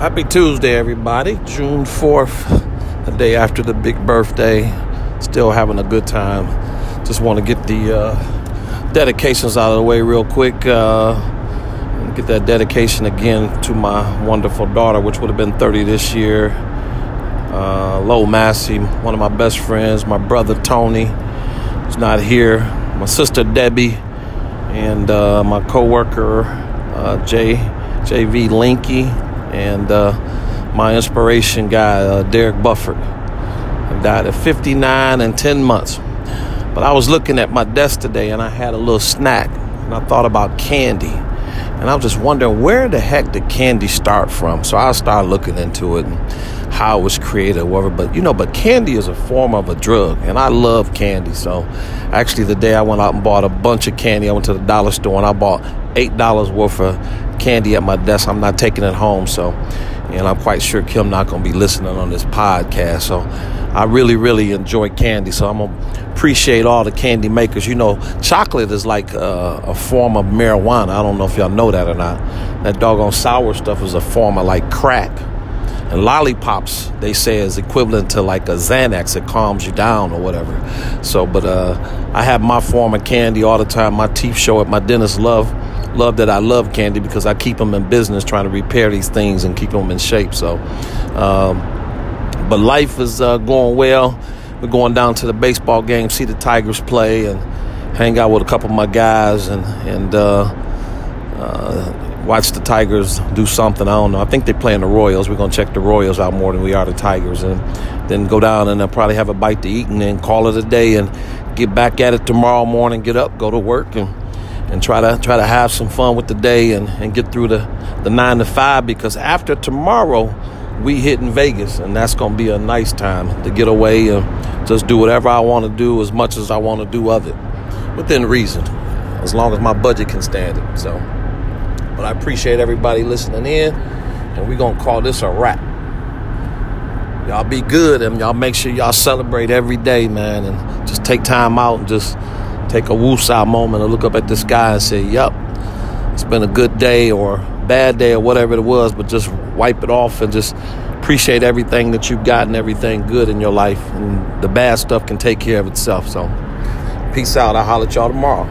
Happy Tuesday, everybody. June 4th, the day after the big birthday. Still having a good time. Just want to get the uh, dedications out of the way real quick. Uh, get that dedication again to my wonderful daughter, which would have been 30 this year. Uh, Lo Massey, one of my best friends, my brother Tony, is not here. My sister Debbie, and uh, my coworker uh, Jay JV Linky and uh, my inspiration guy, uh, Derek Bufford, died at 59 and 10 months. But I was looking at my desk today and I had a little snack and I thought about candy. And I was just wondering where the heck did candy start from? So I started looking into it and how it was created, or whatever. But you know, but candy is a form of a drug, and I love candy. So actually, the day I went out and bought a bunch of candy, I went to the dollar store and I bought eight dollars worth of candy at my desk. I'm not taking it home, so and I'm quite sure Kim not to be listening on this podcast. So I really, really enjoy candy. So I'm gonna appreciate all the candy makers. You know, chocolate is like a, a form of marijuana. I don't know if y'all know that or not. That doggone sour stuff is a form of like crack. And lollipops, they say, is equivalent to like a Xanax. It calms you down or whatever. So, but uh, I have my form of candy all the time. My teeth show it. My dentist love love that I love candy because I keep them in business trying to repair these things and keep them in shape. So, um, but life is uh, going well. We're going down to the baseball game, see the Tigers play, and hang out with a couple of my guys and and uh, uh, watch the Tigers do something. I don't know. I think they're playing the Royals. We're gonna check the Royals out more than we are the Tigers, and then go down and I'll probably have a bite to eat and then call it a day and get back at it tomorrow morning. Get up, go to work, and and try to try to have some fun with the day and, and get through the, the nine to five because after tomorrow we hit in Vegas and that's gonna be a nice time to get away and just do whatever I want to do as much as I want to do of it within reason as long as my budget can stand it so but I appreciate everybody listening in and we're gonna call this a wrap y'all be good and y'all make sure y'all celebrate every day man and just take time out and just take a woosah moment and look up at the sky and say, Yup, it's been a good day or bad day or whatever it was, but just wipe it off and just appreciate everything that you've gotten, everything good in your life. And the bad stuff can take care of itself. So, peace out. I'll holler at y'all tomorrow.